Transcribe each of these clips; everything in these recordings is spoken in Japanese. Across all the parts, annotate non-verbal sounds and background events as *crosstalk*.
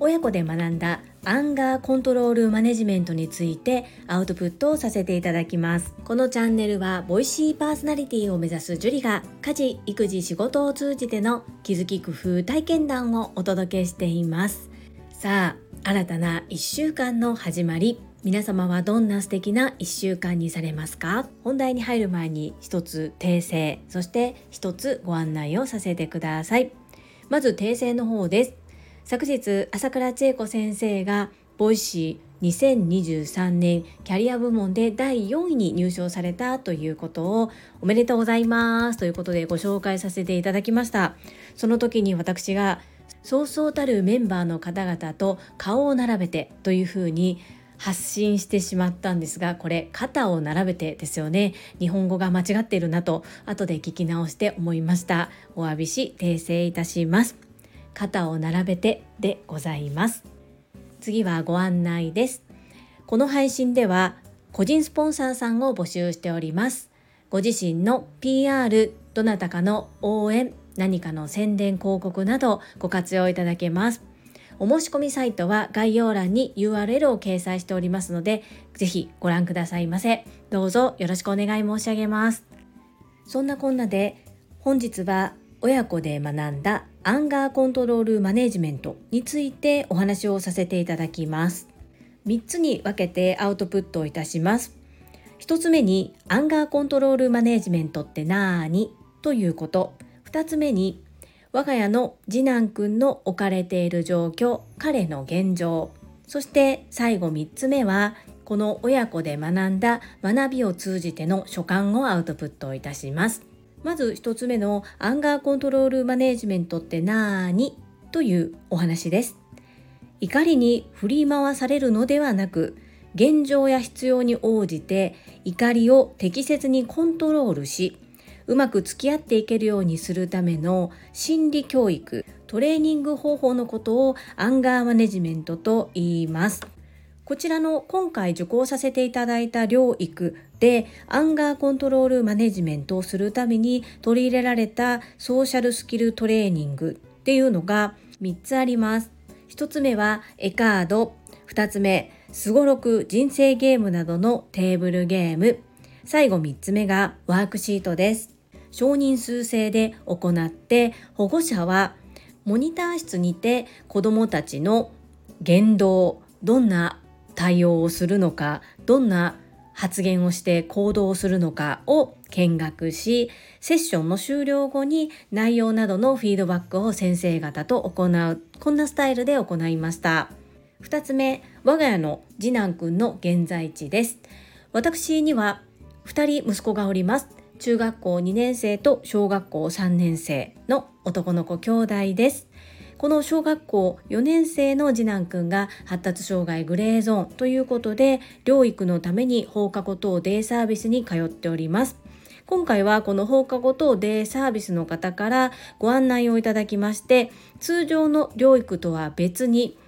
親子で学んだアンガーコントロールマネジメントについてアウトプットをさせていただきます。このチャンネルはボイシーパーソナリティを目指すジュリが家事育児仕事を通じての気づき工夫体験談をお届けしています。さあ新たな1週間の始まり。皆様はどんな素敵な1週間にされますか？本題に入る前に一つ訂正そして一つご案内をさせてください。まず訂正の方です。昨日朝倉千恵子先生がボイシー2023年キャリア部門で第4位に入賞されたということをおめでとうございますということでご紹介させていただきました。その時に私がそうそうたるメンバーの方々と顔を並べてというふうに発信してしまったんですがこれ肩を並べてですよね。日本語が間違っているなと後で聞き直して思いました。お詫びし訂正いたします。肩を並べてでございます。次はご案内です。この配信では個人スポンサーさんを募集しております。ご自身の PR どなたかの応援何かの宣伝広告などご活用いただけます。お申し込みサイトは概要欄に URL を掲載しておりますのでぜひご覧くださいませどうぞよろしくお願い申し上げますそんなこんなで本日は親子で学んだアンガーコントロールマネジメントについてお話をさせていただきます。3つに分けてアウトプットをいたします。1つ目にアンガーコントロールマネジメントってなーに？ということ。2つ目に我が家の次男くんの置かれている状況、彼の現状。そして最後3つ目はこの親子で学んだ学びを通じての所感をアウトプットいたします。まず1つ目のアンガーコントロールマネジメントってなーに？というお話です。怒りに振り回されるのではなく、現状や必要に応じて怒りを適切にコントロールし、うまく付き合っていけるようにするための心理教育、トレーニング方法のことをアンガーマネジメントと言います。こちらの今回受講させていただいた療育でアンガーコントロールマネジメントをするために取り入れられたソーシャルスキルトレーニングっていうのが3つあります。1つ目はエカード、2つ目、すごろく人生ゲームなどのテーブルゲーム、最後3つ目がワークシートです。少人数制で行って保護者はモニター室にて子どもたちの言動どんな対応をするのかどんな発言をして行動をするのかを見学しセッションの終了後に内容などのフィードバックを先生方と行うこんなスタイルで行いました。2つ目我が家の次男くんの現在地です。私には2人息子がおります。中学校2年生と小学校3年生の男の子兄弟です。この小学校4年生の次男くんが発達障害グレーゾーンということで療育のために放課後等デイサービスに通っております。今回はこの放課後等デイサービスの方からご案内をいただきまして通常の療育とは別に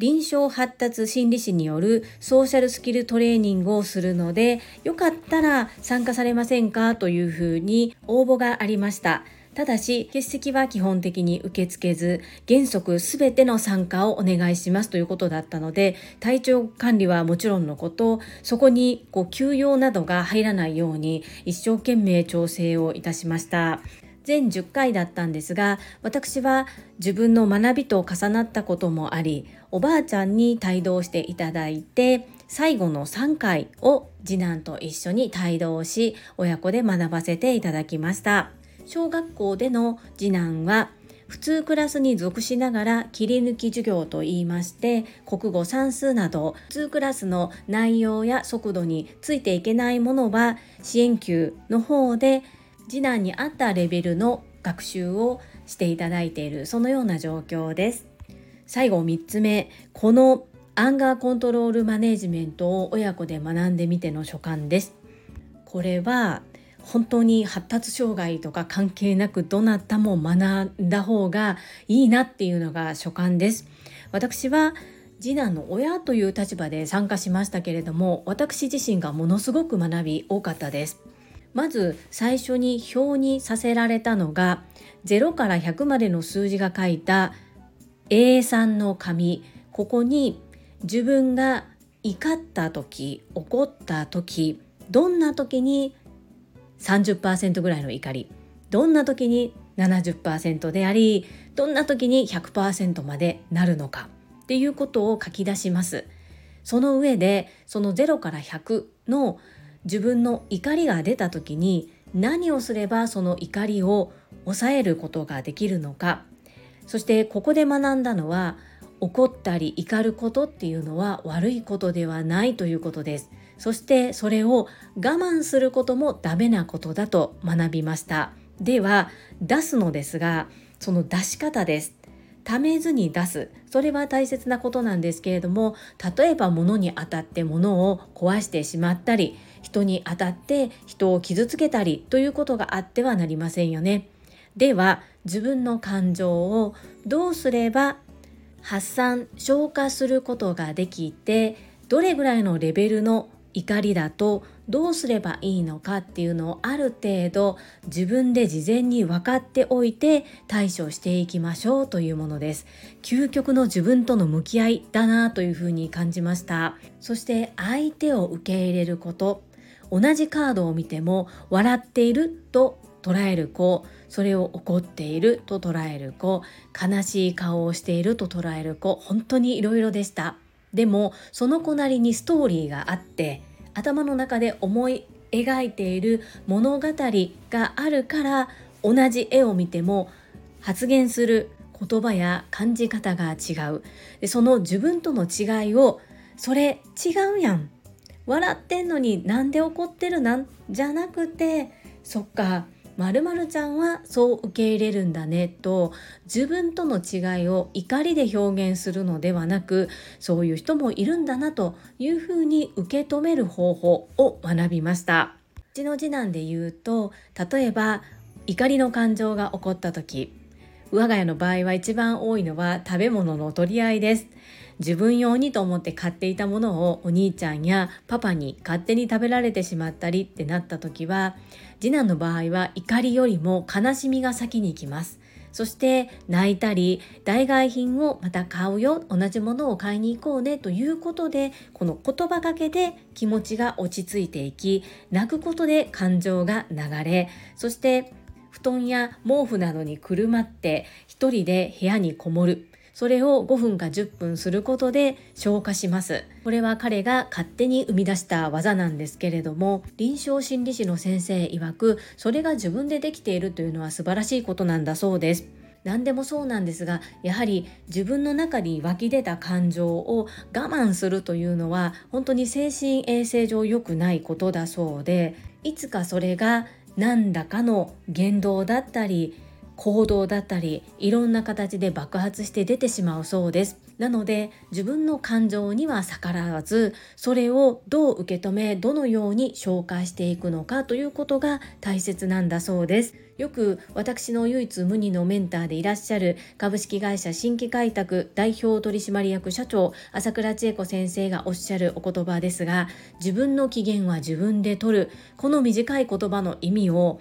臨床発達心理士によるソーシャルスキルトレーニングをするのでよかったら参加されませんか？というふうに応募がありました。ただし、欠席は基本的に受け付けず、原則すべての参加をお願いしますということだったので、体調管理はもちろんのこと、そこにこう休養などが入らないように一生懸命調整をいたしました。全10回だったんですが私は自分の学びと重なったこともありおばあちゃんに帯同していただいて最後の3回を次男と一緒に帯同し親子で学ばせていただきました。小学校での次男は普通クラスに属しながら切り抜き授業といいまして国語算数など普通クラスの内容や速度についていけないものは支援級の方で次男に合ったレベルの学習をしていただいているそのような状況です最後3つ目このアンガーコントロールマネジメントを親子で学んでみての所感ですこれは本当に発達障害とか関係なくどなたも学んだ方がいいなっていうのが所感です。私は次男の親という立場で参加しましたけれども私自身がものすごく学び多かったです。まず最初に表にさせられたのが0から100までの数字が書いた A3 の紙。ここに自分が怒った時怒った時どんな時に30%ぐらいの怒り。どんな時に70%でありどんな時に100%までなるのか。っていうことを書き出します。その上でその0から100の自分の怒りが出た時に何をすればその怒りを抑えることができるのか。そしてここで学んだのは怒ったり怒ることっていうのは悪いことではないということです。そしてそれを我慢することもダメなことだと学びました。では出すのですがその出し方です。ためずに出す。それは大切なことなんですけれども例えば物に当たって物を壊してしまったり人に当たって人を傷つけたりということがあってはなりませんよね。では自分の感情をどうすれば発散消化することができてどれぐらいのレベルの怒りだとどうすればいいのかっていうのをある程度自分で事前に分かっておいて対処していきましょうというものです。究極の自分との向き合いだなというふうに感じました。そして相手を受け入れること。同じカードを見ても笑っていると捉える子それを怒っていると捉える子悲しい顔をしていると捉える子本当にいろいろでした。でもその子なりにストーリーがあって頭の中で思い描いている物語があるから同じ絵を見ても発言する言葉や感じ方が違う。でその自分との違いをそれ違うやん笑ってんのになんで怒ってるなんじゃなくてそっかまるちゃんはそう受け入れるんだねと自分との違いを怒りで表現するのではなくそういう人もいるんだなというふうに受け止める方法を学びました。うちの次男で言うと例えば怒りの感情が起こった時我が家の場合は一番多いのは食べ物の取り合いです。自分用にと思って買っていたものをお兄ちゃんやパパに勝手に食べられてしまったりってなった時は次男の場合は怒りよりも悲しみが先に行きます。そして泣いたり代替品をまた買うよ同じものを買いに行こうねということでこの言葉かけで気持ちが落ち着いていき泣くことで感情が流れそして布団や毛布などにくるまって一人で部屋にこもるそれを5分か10分することで消化します。これは彼が勝手に生み出した技なんですけれども臨床心理士の先生曰くそれが自分でできているというのは素晴らしいことなんだそうです。何でもそうなんですがやはり自分の中に湧き出た感情を我慢するというのは本当に精神衛生上良くないことだそうでいつかそれが何らかの言動だったり行動だったりいろんな形で爆発して出てしまうそうです。なので自分の感情には逆らわずそれをどう受け止めどのように消化していくのかということが大切なんだそうです。よく私の唯一無二のメンターでいらっしゃる株式会社新規開拓代表取締役社長朝倉千恵子先生がおっしゃるお言葉ですが自分の機嫌は自分で取る。この短い言葉の意味を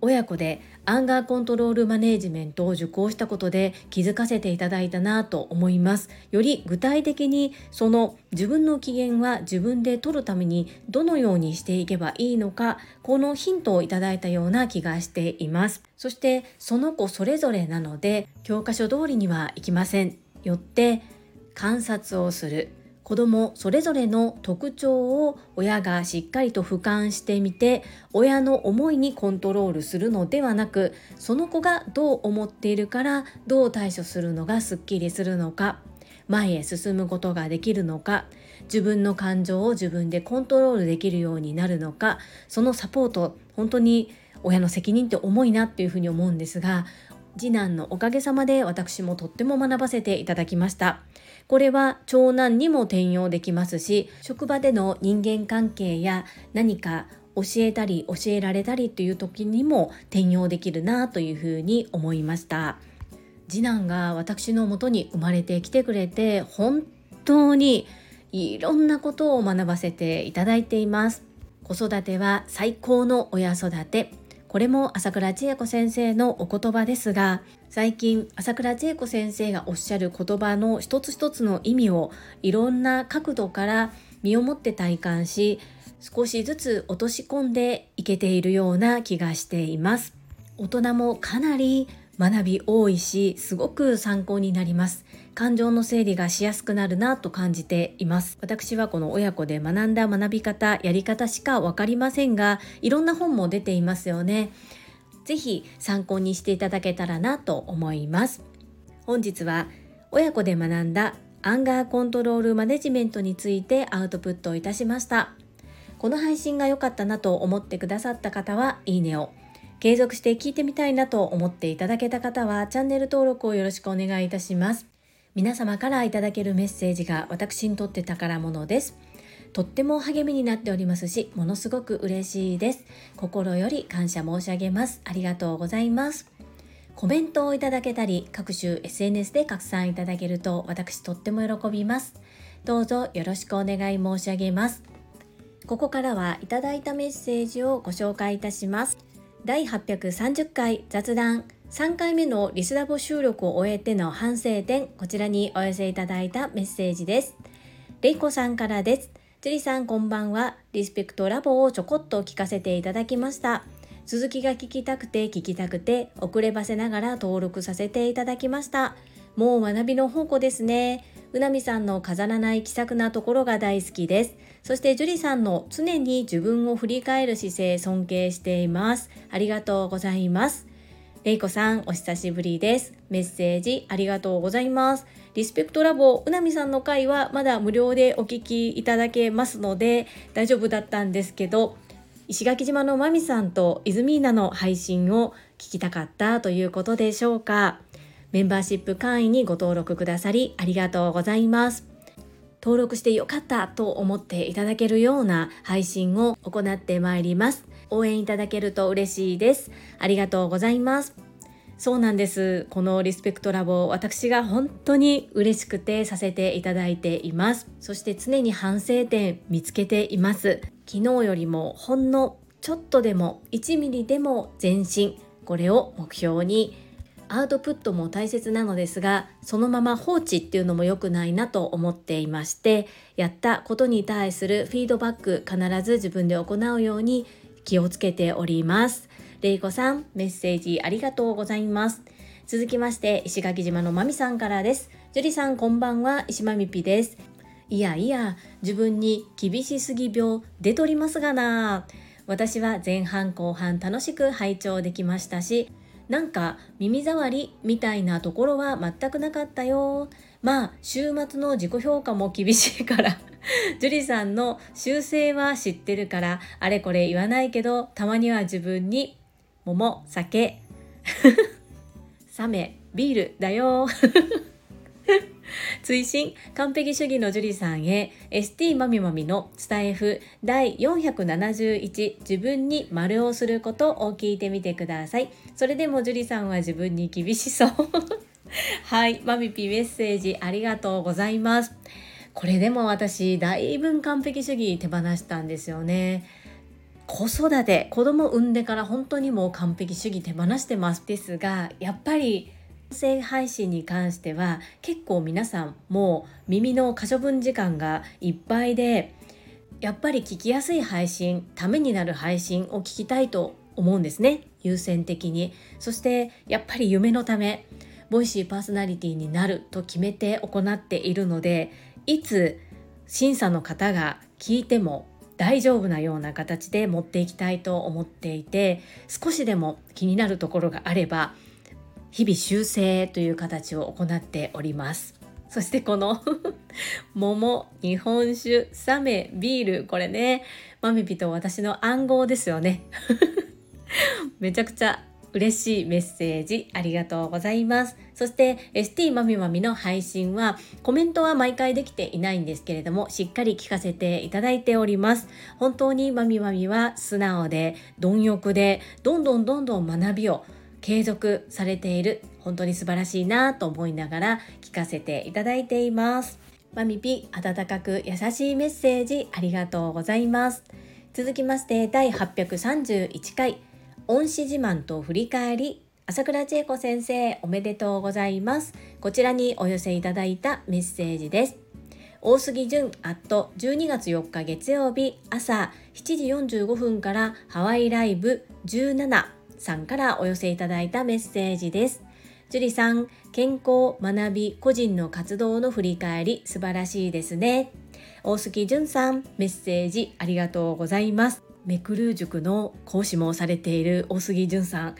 親子でアンガーコントロールマネジメントを受講したことで気づかせていただいたなと思います。より具体的にその自分の機嫌は自分で取るためにどのようにしていけばいいのか、このヒントをいただいたような気がしています。そしてその子それぞれなので教科書通りにはいきません。よって観察をする。子供それぞれの特徴を親がしっかりと俯瞰してみて親の思いにコントロールするのではなくその子がどう思っているからどう対処するのがすっきりするのか前へ進むことができるのか自分の感情を自分でコントロールできるようになるのかそのサポート本当に親の責任って重いなっていうふうに思うんですが次男のおかげさまで私もとっても学ばせていただきました。これは長男にも転用できますし職場での人間関係や何か教えたり教えられたりという時にも転用できるなというふうに思いました。次男が私のもとに生まれてきてくれて本当にいろんなことを学ばせていただいています。子育ては最高の親育て。これも朝倉千恵子先生のお言葉ですが最近朝倉千恵子先生がおっしゃる言葉の一つ一つの意味をいろんな角度から身をもって体感し少しずつ落とし込んでいけているような気がしています。大人もかなり学び多いしすごく参考になります。感情の整理がしやすくなるなと感じています。私はこの親子で学んだ学び方やり方しか分かりませんがいろんな本も出ていますよね。ぜひ参考にしていただけたらなと思います。本日は親子で学んだアンガーコントロールマネジメントについてアウトプットいたしました。この配信が良かったなと思ってくださった方はいいねを。継続して聞いてみたいなと思っていただけた方はチャンネル登録をよろしくお願いいたします。皆様からいただけるメッセージが私にとって宝物ですとっても励みになっておりますし、ものすごく嬉しいです。心より感謝申し上げます。ありがとうございます。コメントをいただけたり、各種 SNS で拡散いただけると私とっても喜びます。どうぞよろしくお願い申し上げます。ここからはいただいたメッセージをご紹介いたします。第830回雑談3回目のリスラボ収録を終えての反省点、こちらにお寄せいただいたメッセージです。れいこさんからです。ジュリさんこんばんは。リスペクトラボをちょこっと聞かせていただきました。続きが聞きたくて聞きたくて遅ればせながら登録させていただきました。もう学びの宝庫ですね。うなみさんの飾らない気さくなところが大好きです。そして樹里さんの常に自分を振り返る姿勢尊敬しています。ありがとうございます。れいこさん、お久しぶりです。メッセージありがとうございます。リスペクトラボうなみさんの回はまだ無料でお聞きいただけますので大丈夫だったんですけど石垣島のまみさんとイズミーナの配信を聞きたかったということでしょうかメンバーシップ会員にご登録くださりありがとうございます登録してよかったと思っていただけるような配信を行ってまいります。応援いただけると嬉しいです。ありがとうございます。そうなんです。このリスペクトラボ私が本当に嬉しくてさせていただいています。そして常に反省点見つけています。昨日よりもほんのちょっとでも1ミリでも前進。これを目標にアウトプットも大切なのですがそのまま放置っていうのも良くないなと思っていましてやったことに対するフィードバック必ず自分で行うように気をつけておりますれいこさん、メッセージありがとうございます。続きまして、石垣島のまみさんからです。樹里さん、こんばんは、石まみぴです。いやいや、自分に厳しすぎ病出とりますがな。私は前半後半楽しく拝聴できましたし、なんか耳障りみたいなところは全くなかったよ。まあ、週末の自己評価も厳しいから *laughs* 樹里さんの修正は知ってるから、あれこれ言わないけど、たまには自分に桃、酒、*laughs* サメ、ビールだよ。*laughs* *laughs* 追伸完璧主義の樹里さんへ ST まみまみのスタイフ第471自分に丸をすることを聞いてみてください。それでも樹里さんは自分に厳しそう。*laughs* はいまみぴメッセージありがとうございます。これでも私だいぶ完璧主義手放したんですよね。子育て子供産んでから本当にもう完璧主義手放してます。ですがやっぱり音声配信に関しては結構皆さんもう耳の可処分時間がいっぱいでやっぱり聞きやすい配信ためになる配信を聞きたいと思うんですね。優先的に。そしてやっぱり夢のためボイシーパーソナリティになると決めて行っているのでいつ審査の方が聞いても大丈夫なような形で持っていきたいと思っていて少しでも気になるところがあれば日々修正という形を行っておりますそしてこの *laughs* 桃日本酒サメビールこれねマミピと私の暗号ですよね *laughs* めちゃくちゃ嬉しいメッセージありがとうございます。そして ST まみまみの配信はコメントは毎回できていないんですけれどもしっかり聞かせていただいております。本当にまみまみは素直で貪欲でどんどんどんどん学びを継続されている本当に素晴らしいなと思いながら聞かせていただいています。まみぴ温かく優しいメッセージありがとうございます。続きまして第831回。恩師自慢と振り返り。朝倉千恵子先生おめでとうございます。こちらにお寄せいただいたメッセージです。大杉淳アット12月4日月曜日。朝7時45分からハワイライブ17さんからお寄せいただいたメッセージです。樹里さん健康学び個人の活動の振り返り素晴らしいですね。大杉淳さんメッセージありがとうございます。めくる塾の講師もされている大杉淳さん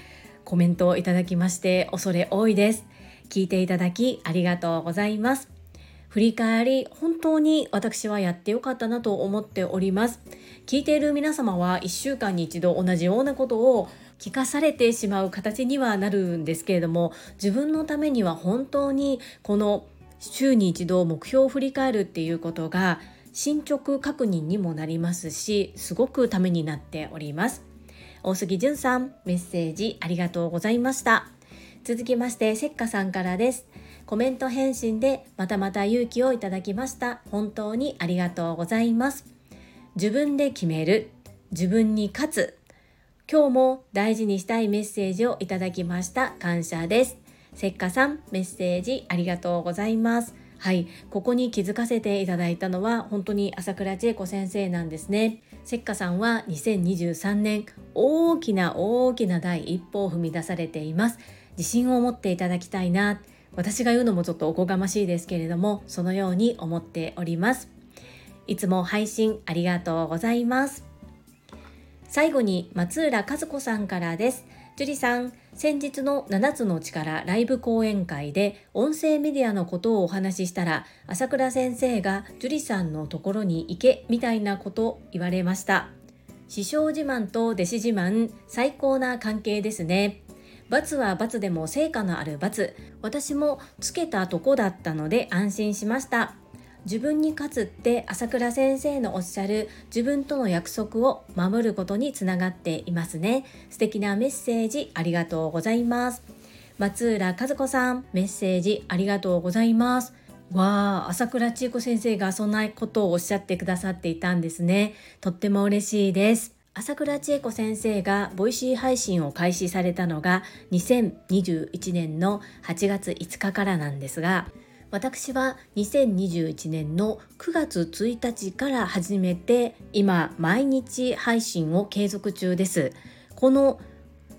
コメントをいただきまして恐れ多いです。聞いていただきありがとうございます。振り返り本当に私はやってよかったなと思っております。聞いている皆様は1週間に一度同じようなことを聞かされてしまう形にはなるんですけれども自分のためには本当にこの週に一度目標を振り返るっていうことが進捗確認にもなりますしすごくためになっております。大杉淳さんメッセージありがとうございました。続きましてせっかさんからです。コメント返信でまたまた勇気をいただきました。本当にありがとうございます。自分で決める。自分に勝つ。今日も大事にしたいメッセージをいただきました感謝です。せっかさんメッセージありがとうございます。はいここに気づかせていただいたのは本当に朝倉千恵子先生なんですね。せっかさんは2023年大きな大きな第一歩を踏み出されています。自信を持っていただきたいな。私が言うのもちょっとおこがましいですけれどもそのように思っております。いつも配信ありがとうございます。最後に松浦和子さんからです。樹里さん、先日の7つの力ライブ講演会で音声メディアのことをお話ししたら、朝倉先生が樹里さんのところに行けみたいなこと言われました。師匠自慢と弟子自慢、最高な関係ですね。罰は罰でも成果のある罰。私もつけたとこだったので安心しました。自分に勝つって朝倉先生のおっしゃる自分との約束を守ることにつながっていますね。素敵なメッセージありがとうございます。松浦和子さんメッセージありがとうございます。わあ朝倉千恵子先生がそんなことをおっしゃってくださっていたんですね。とっても嬉しいです。朝倉千恵子先生がボイシー配信を開始されたのが2021年の8月5日からなんですが私は2021年の9月1日から始めて今毎日配信を継続中です。この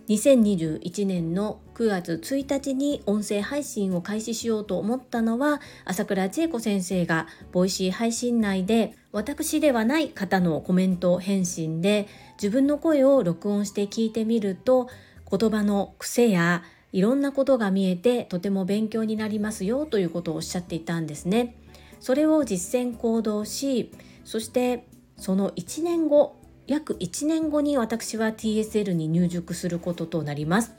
2021年の9月1日に音声配信を開始しようと思ったのは朝倉千恵子先生がボイシー配信内で私ではない方のコメント返信で自分の声を録音して聞いてみると言葉の癖やいろんなことが見えてとても勉強になりますよということをおっしゃっていたんですね。それを実践行動しそしてその1年後約1年後に私は TSL に入塾することとなります。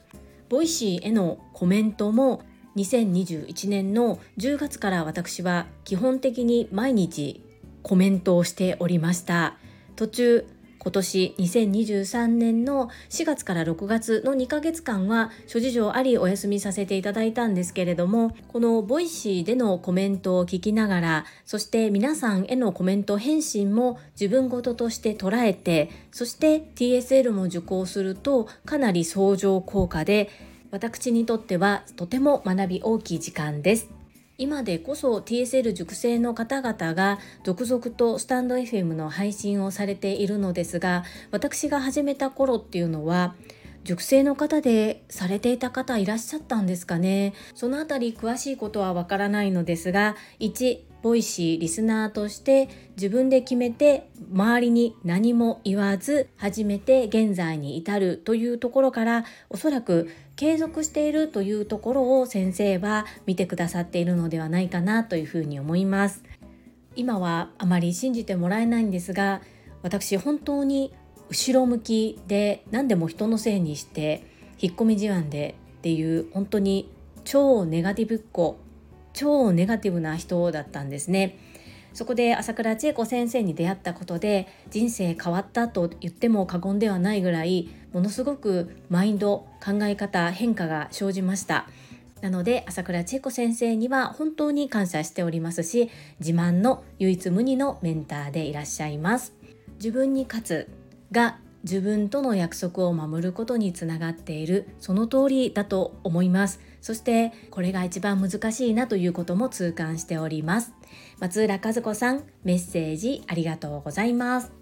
ボイシーへのコメントも2021年の10月から私は基本的に毎日コメントをしておりました。途中今年2023年の4月から6月の2ヶ月間は諸事情ありお休みさせていただいたんですけれどもこのボイシーでのコメントを聞きながらそして皆さんへのコメント返信も自分事として捉えてそして TSL も受講するとかなり相乗効果で私にとってはとても学び大きい時間です。今でこそ TSL 熟成の方々が続々とスタンド FM の配信をされているのですが私が始めた頃っていうのは塾生の方でされていた方いらっしゃったんですかね。そのあたり詳しいことはわからないのですが1ボイシーリスナーとして自分で決めて周りに何も言わず始めて現在に至るというところからおそらく継続しているというところを先生は見てくださっているのではないかなというふうに思います。今はあまり信じてもらえないんですが私本当に後ろ向きで何でも人のせいにして引っ込み思案でっていう本当に超ネガティブっ子超ネガティブな人だったんですね。そこで朝倉千恵子先生に出会ったことで人生変わったと言っても過言ではないぐらいものすごくマインド考え方変化が生じました。なので朝倉千恵子先生には本当に感謝しておりますし自慢の唯一無二のメンターでいらっしゃいます。自分に勝つが自分との約束を守ることにつながっているその通りだと思います。そしてこれが一番難しいなということも痛感しております。松浦和子さんメッセージありがとうございます。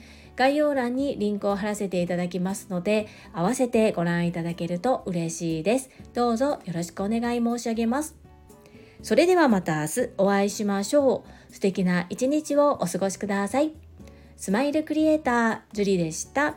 概要欄にリンクを貼らせていただきますので、合わせてご覧いただけると嬉しいです。どうぞよろしくお願い申し上げます。それではまた明日お会いしましょう。素敵な一日をお過ごしください。スマイルクリエイター、ジュリでした。